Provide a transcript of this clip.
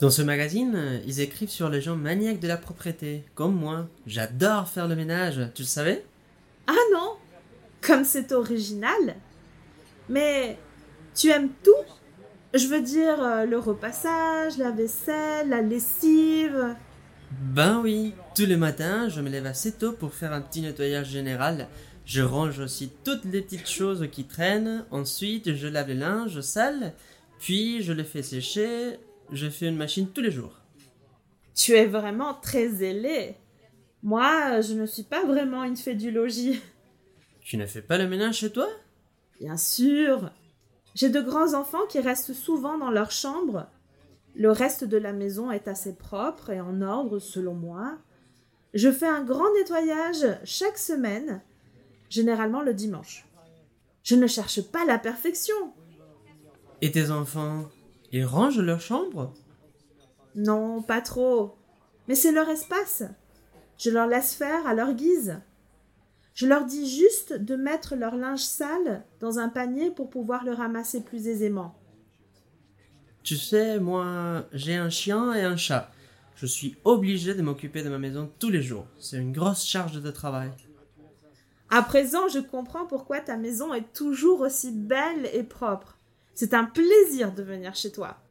Dans ce magazine, ils écrivent sur les gens maniaques de la propreté, comme moi. J'adore faire le ménage, tu le savais? Ah non Comme c'est original Mais tu aimes tout? Je veux dire, euh, le repassage, la vaisselle, la lessive. Ben oui, tous les matins, je me lève assez tôt pour faire un petit nettoyage général. Je range aussi toutes les petites choses qui traînent. Ensuite, je lave les linges sales. Puis, je les fais sécher. Je fais une machine tous les jours. Tu es vraiment très zélé. Moi, je ne suis pas vraiment une fée du logis. Tu ne fais pas le ménage chez toi? Bien sûr. J'ai de grands enfants qui restent souvent dans leur chambre. Le reste de la maison est assez propre et en ordre selon moi. Je fais un grand nettoyage chaque semaine, généralement le dimanche. Je ne cherche pas la perfection. Et tes enfants? Ils rangent leur chambre? Non, pas trop. Mais c'est leur espace. Je leur laisse faire à leur guise. Je leur dis juste de mettre leur linge sale dans un panier pour pouvoir le ramasser plus aisément. Tu sais, moi, j'ai un chien et un chat. Je suis obligé de m'occuper de ma maison tous les jours. C'est une grosse charge de travail. À présent, je comprends pourquoi ta maison est toujours aussi belle et propre. C'est un plaisir de venir chez toi.